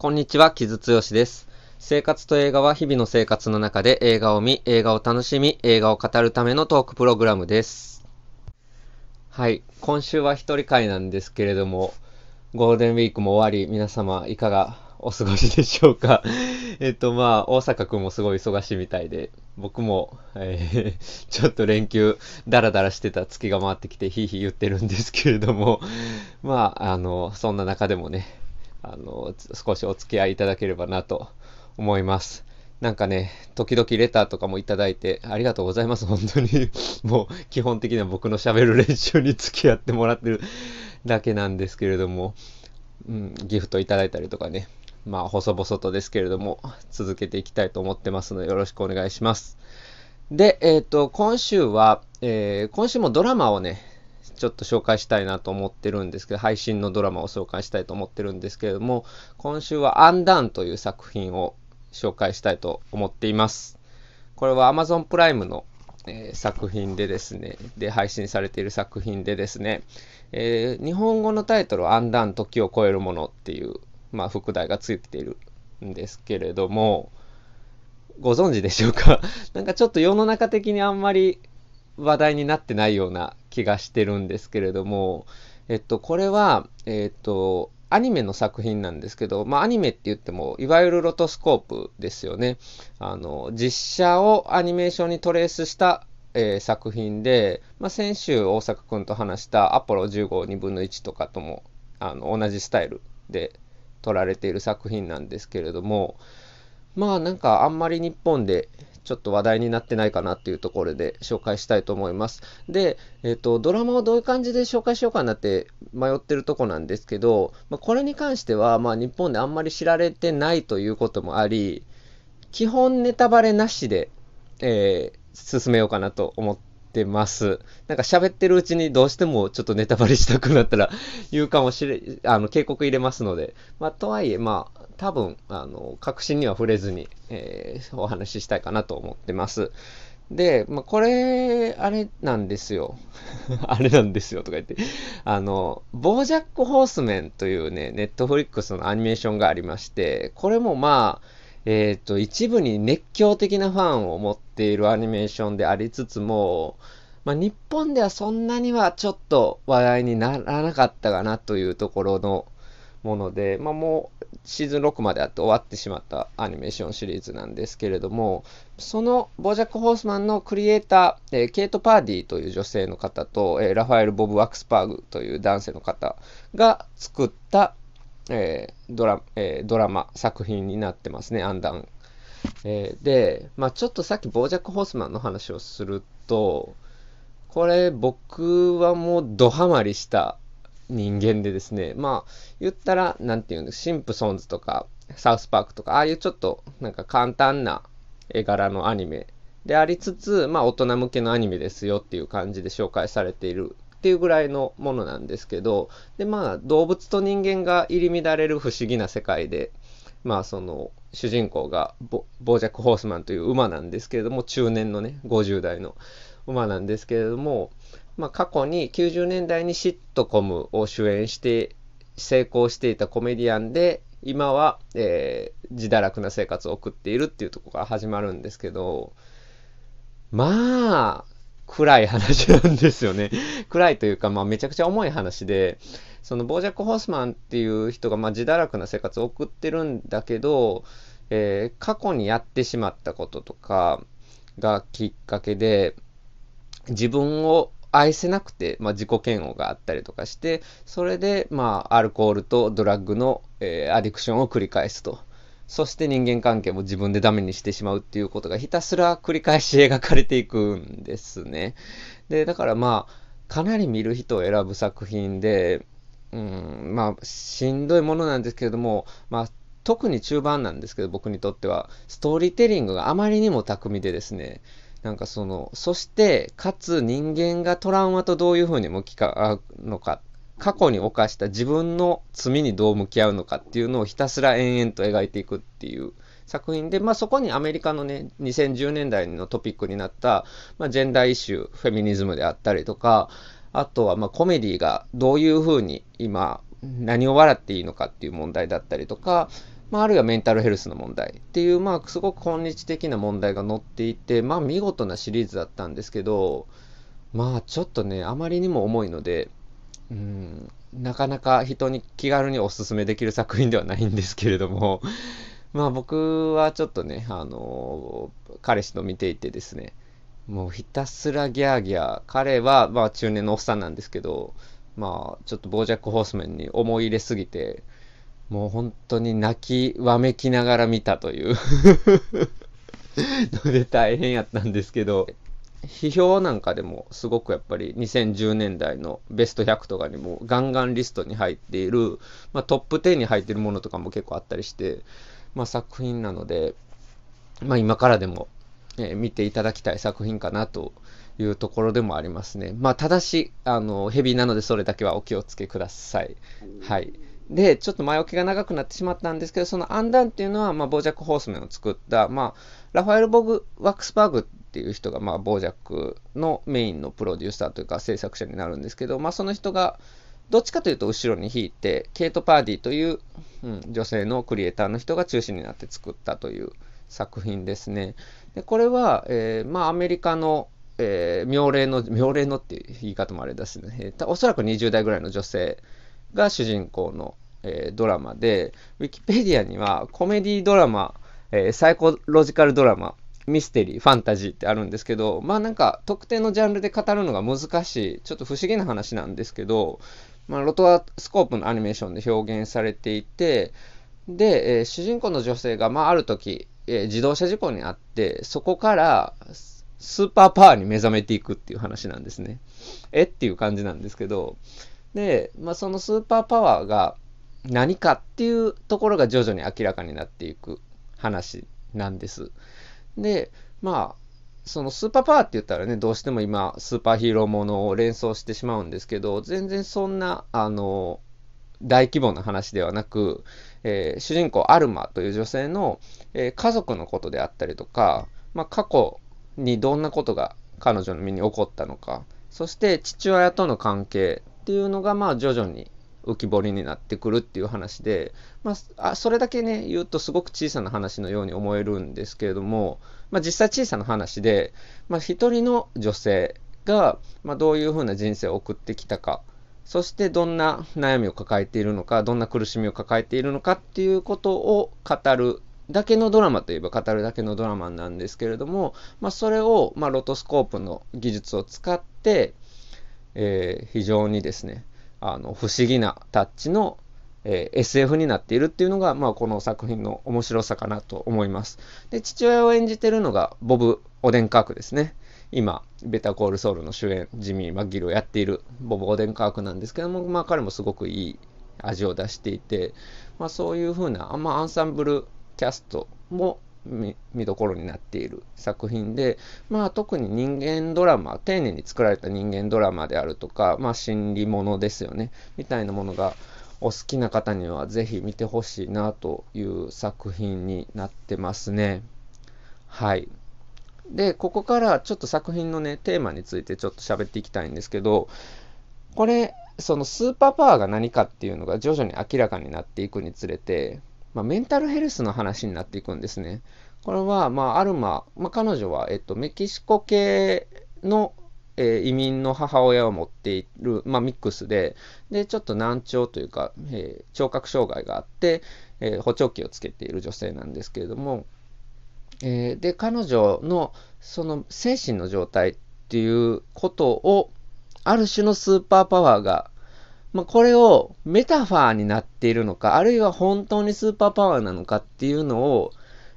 こんにちは、木津剛です。生活と映画は日々の生活の中で映画を見、映画を楽しみ、映画を語るためのトークプログラムです。はい、今週は一人会なんですけれども、ゴールデンウィークも終わり、皆様いかがお過ごしでしょうか？えっと、まあ、大阪くんもすごい忙しいみたいで、僕も、えー、ちょっと連休、ダラダラしてた月が回ってきて、ひいひい言ってるんですけれども、まあ、あの、そんな中でもね、あの、少しお付き合いいただければなと思います。なんかね、時々レターとかもいただいて、ありがとうございます、本当に。もう、基本的には僕の喋る練習に付き合ってもらってるだけなんですけれども、うん、ギフトいただいたりとかね、まあ、細々とですけれども、続けていきたいと思ってますので、よろしくお願いします。で、えっ、ー、と、今週は、えー、今週もドラマをね、ちょっと紹介したいなと思ってるんですけど、配信のドラマを紹介したいと思ってるんですけれども、今週はアンダンという作品を紹介したいと思っています。これは Amazon プライムの、えー、作品でですね、で配信されている作品でですね、えー、日本語のタイトルはアンダン時を超えるものっていう、まあ、副題がついているんですけれども、ご存知でしょうか？なんかちょっと世の中的にあんまり話題になってないような気がしてるんですけれども、えっと、これは、えっと、アニメの作品なんですけど、まあ、アニメって言っても、いわゆるロトスコープですよね。あの、実写をアニメーションにトレースした、えー、作品で、まあ、先週大阪くんと話したアポロ15、2分の1とかとも、あの、同じスタイルで撮られている作品なんですけれども、まあなんかあんまり日本でちょっと話題になってないかなっていうところで紹介したいと思います。で、えっ、ー、と、ドラマをどういう感じで紹介しようかなって迷ってるとこなんですけど、まあ、これに関しては、まあ、日本であんまり知られてないということもあり、基本ネタバレなしで、えー、進めようかなと思ってます。なんか喋ってるうちにどうしてもちょっとネタバレしたくなったら言うかもしれ、あの、警告入れますので、まあ、とはいえ、まあ、多分、あの、確信には触れずに、えー、お話ししたいかなと思ってます。で、まあ、これ、あれなんですよ。あれなんですよとか言って。あの、ボージャック・ホースメンというね、ネットフリックスのアニメーションがありまして、これもまあ、えっ、ー、と、一部に熱狂的なファンを持っているアニメーションでありつつも、まあ、日本ではそんなにはちょっと話題にならなかったかなというところのもので、まあ、もうシーズン6まであって終わってしまったアニメーションシリーズなんですけれども、そのボージャック・ホースマンのクリエイター、えー、ケイト・パーディという女性の方と、えー、ラファエル・ボブ・ワックスパーグという男性の方が作った、えー、ドラえドラマ、作品になってますね、アンダン。えで、まあ、ちょっとさっきボージャック・ホースマンの話をすると、これ僕はもうドハマりした人間でですね、まあ、言ったら、なんていうんですシンプソンズとか、サウスパークとか、ああいうちょっと、なんか簡単な絵柄のアニメでありつつ、まあ、大人向けのアニメですよっていう感じで紹介されているっていうぐらいのものなんですけど、で、まあ、動物と人間が入り乱れる不思議な世界で、まあ、その、主人公がボージャック・ホースマンという馬なんですけれども、中年のね、50代の馬なんですけれども、まあ、過去に90年代にシットコムを主演して成功していたコメディアンで、今は、えー、自堕落な生活を送っているっていうところから始まるんですけど、まあ、暗い話なんですよね。暗いというか、まあ、めちゃくちゃ重い話で、そのボージャック・ホースマンっていう人が、まあ、自堕落な生活を送ってるんだけど、えー、過去にやってしまったこととかがきっかけで、自分を愛せなくて、まあ、自己嫌悪があったりとかして、それで、まあ、アルコールとドラッグの、えー、アディクションを繰り返すと。そして人間関係も自分でダメにしてしまうっていうことがひたすら繰り返し描かれていくんですね。で、だからまあ、かなり見る人を選ぶ作品で、うん、まあ、しんどいものなんですけれども、まあ、特に中盤なんですけど、僕にとっては、ストーリーテリングがあまりにも巧みでですね、なんかその、そして、かつ人間がトラウマとどういうふうに向き合うのか、過去に犯した自分の罪にどう向き合うのかっていうのをひたすら延々と描いていくっていう作品で、まあそこにアメリカのね、2010年代のトピックになった、まあジェンダーイシュー、フェミニズムであったりとか、あとはまあコメディがどういうふうに今、何を笑っていいのかっていう問題だったりとか、まあ、あるいはメンタルヘルスの問題っていう、まあ、すごく今日的な問題が載っていて、まあ、見事なシリーズだったんですけど、まあ、ちょっとね、あまりにも重いので、うん、なかなか人に気軽にお勧めできる作品ではないんですけれども、まあ僕はちょっとね、あの彼氏と見ていてですね、もうひたすらギャーギャー、彼はまあ中年のおっさんなんですけど、まあちょっとボージャック・ホースメンに思い入れすぎて、もう本当に泣きわめきながら見たという ので大変やったんですけど、批評なんかでもすごくやっぱり2010年代のベスト100とかにもガンガンリストに入っている、まあ、トップ10に入っているものとかも結構あったりして、まあ、作品なので、まあ、今からでも、えー、見ていただきたい作品かなというところでもありますね。まあ、ただし、あの、ヘビーなのでそれだけはお気をつけください。はい。で、ちょっと前置きが長くなってしまったんですけど、そのアンダンっていうのは、まあ、ボージャック・ホースメンを作った、まあ、ラファエル・ボグ・ワックスバーグっていう人が、まあ、ボージャックのメインのプロデューサーというか制作者になるんですけど、まあ、その人が、どっちかというと後ろに引いて、ケイト・パーディという、うん、女性のクリエイターの人が中心になって作ったという作品ですね。でこれは、えー、まあ、アメリカの、えー、妙齢の、妙齢のっていう言い方もあれですね、えー、おそらく20代ぐらいの女性が主人公の、えー、ドラマで、ウィキペディアにはコメディドラマ、えサイコロジカルドラマ、ミステリー、ファンタジーってあるんですけど、まあなんか特定のジャンルで語るのが難しい、ちょっと不思議な話なんですけど、まあ、ロトワスコープのアニメーションで表現されていて、で、えー、主人公の女性が、まあ、ある時、えー、自動車事故にあって、そこからスーパーパワーに目覚めていくっていう話なんですね。え？っていう感じなんですけど、で、まあ、そのスーパーパワーが何かっていうところが徐々に明らかになっていく話なんです。で、まあ、そのスーパーパワーって言ったらね、どうしても今、スーパーヒーローものを連想してしまうんですけど、全然そんな、あの、大規模な話ではなく、えー、主人公アルマという女性の、えー、家族のことであったりとか、まあ、過去にどんなことが彼女の身に起こったのか、そして父親との関係っていうのが、まあ、徐々に浮き彫りになってくるっていう話で、まあ、それだけね、言うとすごく小さな話のように思えるんですけれども、まあ、実際小さな話で、まあ、一人の女性が、まあ、どういうふうな人生を送ってきたか、そしてどんな悩みを抱えているのか、どんな苦しみを抱えているのかっていうことを語るだけのドラマといえば語るだけのドラマなんですけれども、まあ、それを、ま、ロトスコープの技術を使って、えー、非常にですね、あの、不思議なタッチの、えー、SF になっているっていうのが、まあ、この作品の面白さかなと思います。で、父親を演じてるのがボブ・オデンカークですね。今、ベタコールソウルの主演、ジミー・マッギルをやっているボブ・オデンカークなんですけども、まあ、彼もすごくいい味を出していて、まあ、そういうふうな、まあアンサンブルキャストも見どころになっている作品で、まあ、特に人間ドラマ、丁寧に作られた人間ドラマであるとか、まあ、心理ものですよね、みたいなものがお好きな方にはぜひ見てほしいなという作品になってますね。はい。で、ここからちょっと作品のね、テーマについてちょっと喋っていきたいんですけど、これ、そのスーパーパワーが何かっていうのが徐々に明らかになっていくにつれて、まあ、メンタルヘルスの話になっていくんですね。これは、まあ、アルマ、まあ、彼女は、えっと、メキシコ系の、えー、移民の母親を持っている、まあ、ミックスで、で、ちょっと難聴というか、えー、聴覚障害があって、えー、補聴器をつけている女性なんですけれども、えー、で、彼女の、その精神の状態っていうことを、ある種のスーパーパワーがまあ、これをメタファーになっているのか、あるいは本当にスーパーパワーなのかっていうのを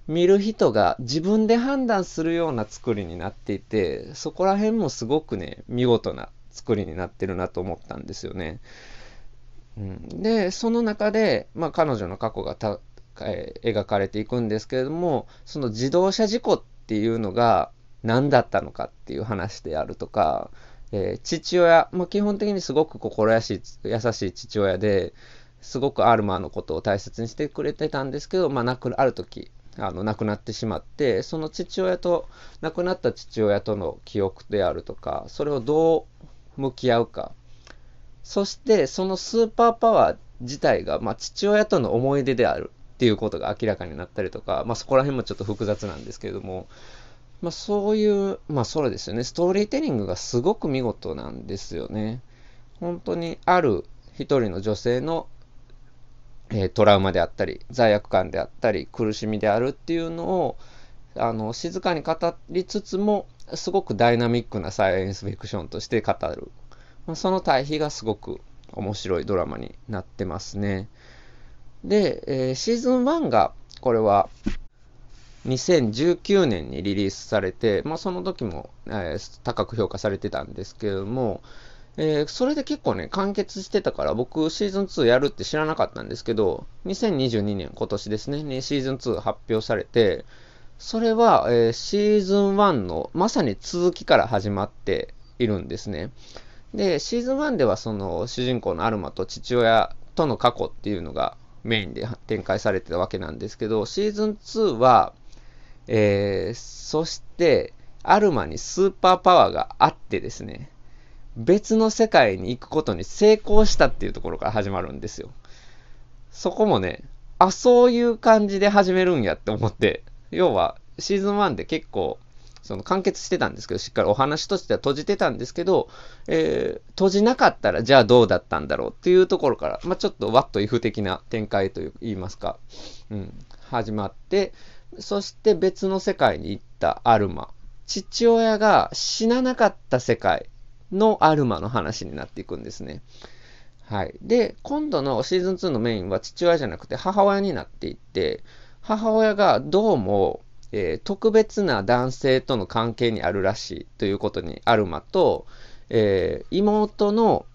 見る人が自分で判断するような作りになっていて、そこら辺もすごくね、見事な作りになってるなと思ったんですよね。うん、で、その中で、まあ、彼女の過去がた、えー、描かれていくんですけれども、その自動車事故っていうのが何だったのかっていう話であるとか、えー、父親、まあ、基本的にすごく心優しい優しい父親で、すごくアルマのことを大切にしてくれてたんですけど、まあ、亡くある時あの亡くなってしまって、その父親と、亡くなった父親との記憶であるとか、それをどう向き合うか。そして、そのスーパーパワー自体が、まあ、父親との思い出である。っていうことが明らかになったりとか、まあそこら辺もちょっと複雑なんですけれども、まあそういう、まあそれですよね、ストーリーテリングがすごく見事なんですよね。本当にある一人の女性の、えー、トラウマであったり、罪悪感であったり、苦しみであるっていうのを、あの、静かに語りつつも、すごくダイナミックなサイエンスフィクションとして語る。まあ、その対比がすごく面白いドラマになってますね。で、えー、シーズン1が、これは、2019年にリリースされて、まあ、その時も、えー、高く評価されてたんですけれども、えー、それで結構ね、完結してたから、僕シーズン2やるって知らなかったんですけど、2022年、今年ですね、ねシーズン2発表されて、それは、えー、シーズン1のまさに続きから始まっているんですね。で、シーズン1ではその主人公のアルマと父親との過去っていうのがメインで展開されてたわけなんですけど、シーズン2は、えー、そして、アルマにスーパーパワーがあってですね、別の世界に行くことに成功したっていうところから始まるんですよ。そこもね、あ、そういう感じで始めるんやって思って、要はシーズン1で結構その完結してたんですけど、しっかりお話としては閉じてたんですけど、えー、閉じなかったらじゃあどうだったんだろうっていうところから、まあ、ちょっとワットイフ的な展開と言いますか、うん、始まって、そして別の世界に行ったアルマ。父親が死ななかった世界のアルマの話になっていくんですね。はい。で、今度のシーズン2のメインは父親じゃなくて母親になっていって、母親がどうもえー、特別な男性との関係にあるらしいということにアルマと、えー、妹の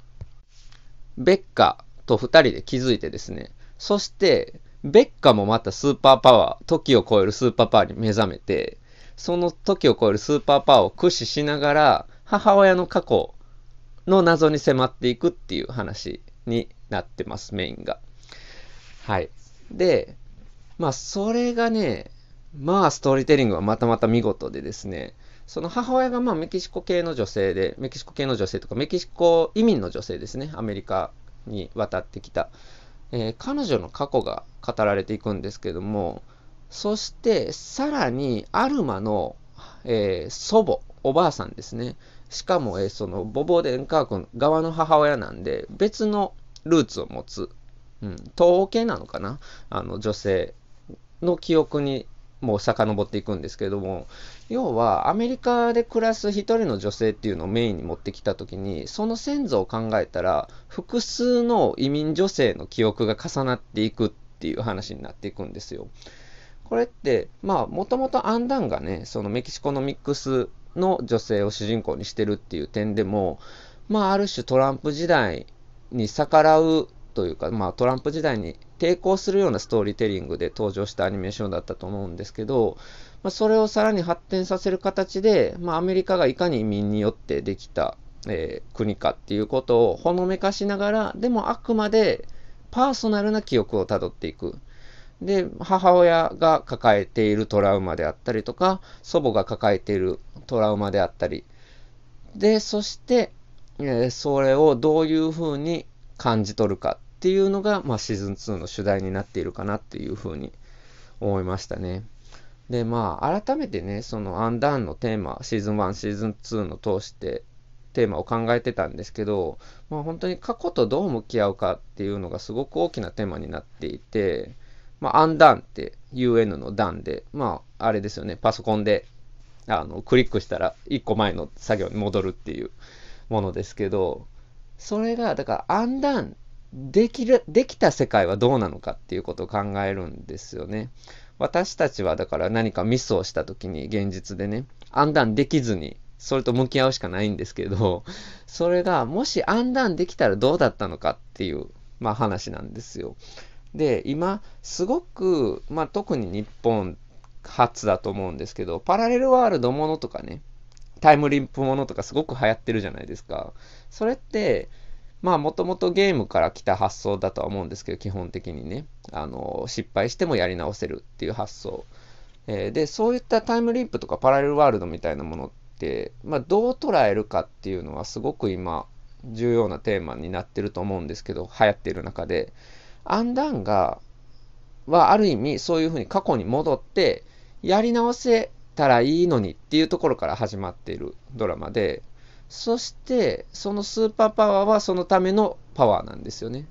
ベッカと二人で気づいてですね、そして、ベッカもまたスーパーパワー、時を超えるスーパーパワーに目覚めて、その時を超えるスーパーパワーを駆使しながら、母親の過去の謎に迫っていくっていう話になってます、メインが。はい。で、まあ、それがね、まあ、ストーリーテリングはまたまた見事でですね、その母親がまあメキシコ系の女性で、メキシコ系の女性とかメキシコ移民の女性ですね、アメリカに渡ってきた。えー、彼女の過去が語られていくんですけども、そしてさらにアルマの、えー、祖母、おばあさんですね。しかも、えー、そのボボデンカー君側の母親なんで、別のルーツを持つ、うん、東欧系なのかな？あの女性の記憶にもう遡っていくんですけども、要はアメリカで暮らす一人の女性っていうのをメインに持ってきたときに、その先祖を考えたら、複数の移民女性の記憶が重なっていくっていう話になっていくんですよ。これって、まあ、もともとアンダンがね、そのメキシコのミックスの女性を主人公にしてるっていう点でも、まあ、ある種トランプ時代に逆らうというか、まあ、トランプ時代に抵抗するようなストーリーテリングで登場したアニメーションだったと思うんですけど、まあ、それをさらに発展させる形で、まあ、アメリカがいかに移民によってできた、えー、国かっていうことをほのめかしながら、でもあくまでパーソナルな記憶をたどっていく。で、母親が抱えているトラウマであったりとか、祖母が抱えているトラウマであったり、で、そして、えー、それをどういうふうに感じ取るかっていうのが、まあ、シーズン2の主題になっているかなっていうふうに思いましたね。で、まあ、改めてね、そのアンダーンのテーマ、シーズン1、シーズン2の通してテーマを考えてたんですけど、まあ、本当に過去とどう向き合うかっていうのがすごく大きなテーマになっていて、まあ、アンダンって UN のダンで、まあ、あれですよね、パソコンであのクリックしたら1個前の作業に戻るっていうものですけど、それが、だからアンダンできる、できた世界はどうなのかっていうことを考えるんですよね。私たちはだから何かミスをした時に現実でね、暗断できずに、それと向き合うしかないんですけど、それがもし暗断できたらどうだったのかっていう、まあ話なんですよ。で、今、すごく、まあ特に日本初だと思うんですけど、パラレルワールドものとかね、タイムリンプものとかすごく流行ってるじゃないですか。それって、まあもともとゲームから来た発想だとは思うんですけど、基本的にね、あの、失敗してもやり直せるっていう発想。えー、で、そういったタイムリープとかパラレルワールドみたいなものって、まあどう捉えるかっていうのはすごく今、重要なテーマになってると思うんですけど、流行ってる中で、アンダンがはある意味そういうふうに過去に戻ってやり直せたらいいのにっていうところから始まっているドラマで、そしてそのスーパーパワーはそのためのパワーなんですよね。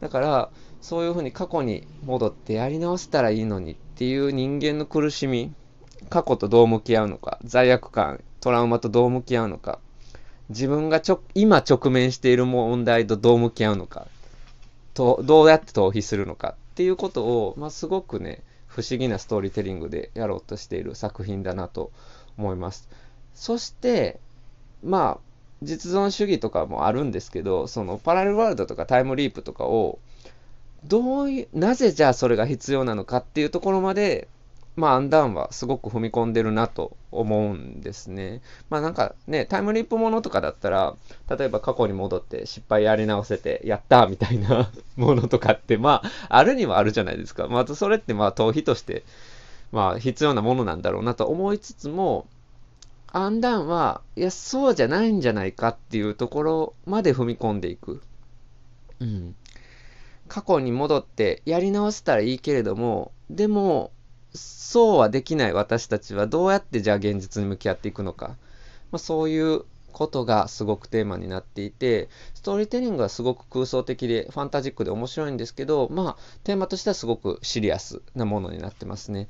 だからそういうふうに過去に戻ってやり直せたらいいのにっていう人間の苦しみ、過去とどう向き合うのか、罪悪感、トラウマとどう向き合うのか、自分がちょ今直面している問題とどう向き合うのか、とどうやって逃避するのかっていうことを、まあ、すごくね、不思議なストーリーテリングでやろうとしている作品だなと思います。そして、まあ、実存主義とかもあるんですけど、そのパラレルワールドとかタイムリープとかを、どういう、なぜじゃあそれが必要なのかっていうところまでまあ、アンダーンはすごく踏み込んでるなと思うんですね。まあなんかね、タイムリープものとかだったら、例えば過去に戻って失敗やり直せて、やったみたいな ものとかって、まあ、あるにはあるじゃないですか。まあ、それってまあ、逃避として、まあ、必要なものなんだろうなと思いつつも、アンダンは、いや、そうじゃないんじゃないかっていうところまで踏み込んでいく。うん。過去に戻ってやり直せたらいいけれども、でも、そうはできない私たちはどうやってじゃあ現実に向き合っていくのか、まあ、そういうことがすごくテーマになっていて、ストーリーテリングはすごく空想的でファンタジックで面白いんですけど、まあ、テーマとしてはすごくシリアスなものになってますね。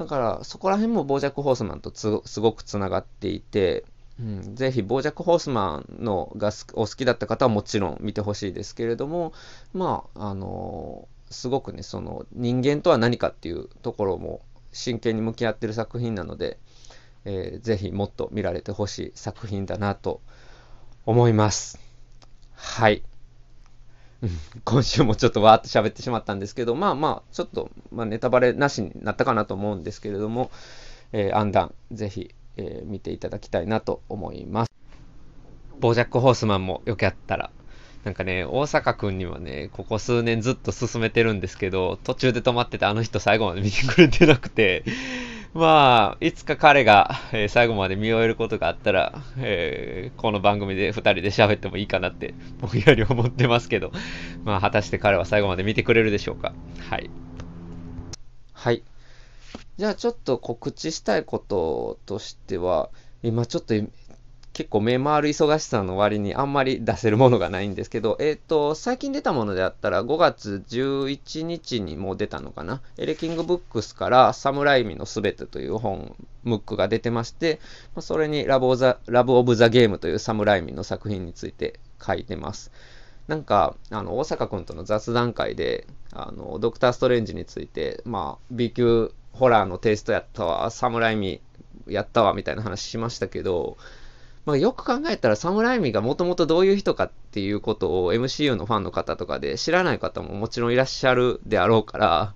だから、そこら辺もボージャック・ホースマンとすごくつながっていて、うん、ぜひ、ボージャック・ホースマンのがお好きだった方はもちろん見てほしいですけれども、まあ、あの、すごくね、その人間とは何かっていうところも真剣に向き合ってる作品なので、えー、ぜひもっと見られてほしい作品だなと思います。はい。今週もちょっとわーっと喋ってしまったんですけど、まあまあ、ちょっと、まあ、ネタバレなしになったかなと思うんですけれども、えー、アンダン、ぜひ、えー、見ていただきたいなと思います。ボージャック・ホースマンもよくやったら、なんかね、大阪くんにはね、ここ数年ずっと進めてるんですけど、途中で止まっててあの人最後まで見てくれてなくて、まあ、いつか彼が、えー、最後まで見終えることがあったら、えー、この番組で2人で喋ってもいいかなって、僕より思ってますけど、まあ、果たして彼は最後まで見てくれるでしょうか。はい。はい。じゃあちょっと告知したいこととしては、今ちょっと結構目回る忙しさの割にあんまり出せるものがないんですけど、えっ、ー、と、最近出たものであったら5月11日にもう出たのかな？エレキングブックスからサムライミのすべてという本、ムックが出てまして、それにラブオザラブオブザゲームというサムライミの作品について書いてます。なんか、あの、大阪君との雑談会で、あの、ドクターストレンジについて、まあ、B 級ホラーのテイストやったわ、サムライミやったわ、みたいな話しましたけど、まあ、よく考えたらサムライミがもともとどういう人かっていうことを MCU のファンの方とかで知らない方ももちろんいらっしゃるであろうから、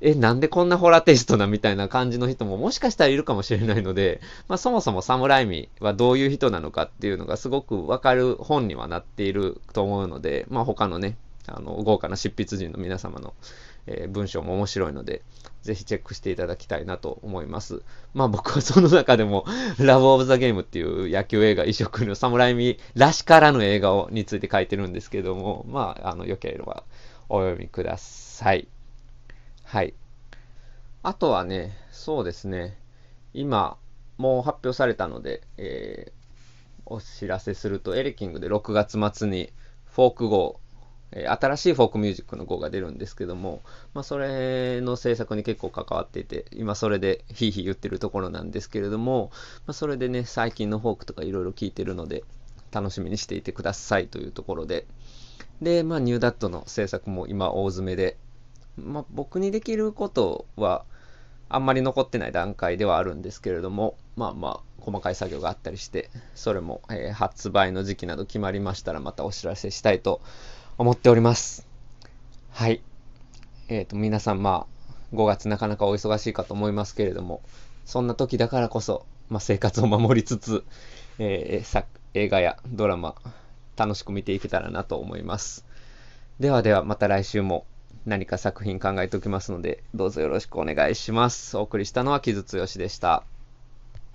え、なんでこんなホラーテイストなみたいな感じの人ももしかしたらいるかもしれないので、まあ、そもそもサムライミはどういう人なのかっていうのがすごくわかる本にはなっていると思うので、まあ、他のね、あの、豪華な執筆人の皆様の、えー、文章も面白いので、ぜひチェックしていただきたいなと思います。まあ僕はその中でも、ラブオブザゲームっていう野球映画異色の侍味らしからぬ映画をについて書いてるんですけども、まあ、あの、良ければお読みください。はい。あとはね、そうですね、今、もう発表されたので、えー、お知らせすると、エレキングで6月末にフォーク号え新しいフォークミュージックの号が出るんですけども、まあ、それの制作に結構関わっていて、今それでヒーヒー言ってるところなんですけれども、まあ、それでね、最近のフォークとかいろいろ聞いてるので、楽しみにしていてくださいというところで、で、まあ、ニューダットの制作も今大詰めで、まあ、僕にできることは、あんまり残ってない段階ではあるんですけれども、まあまあ、細かい作業があったりして、それも、えー、発売の時期など決まりましたらまたお知らせしたいと思っております。はい。えっ、ー、と、皆さん、まあ、5月なかなかお忙しいかと思いますけれども、そんな時だからこそ、まあ、生活を守りつつ、えー、映画やドラマ、楽しく見ていけたらなと思います。ではでは、また来週も何か作品考えておきますので、どうぞよろしくお願いします。お送りしたのは木津剛でした。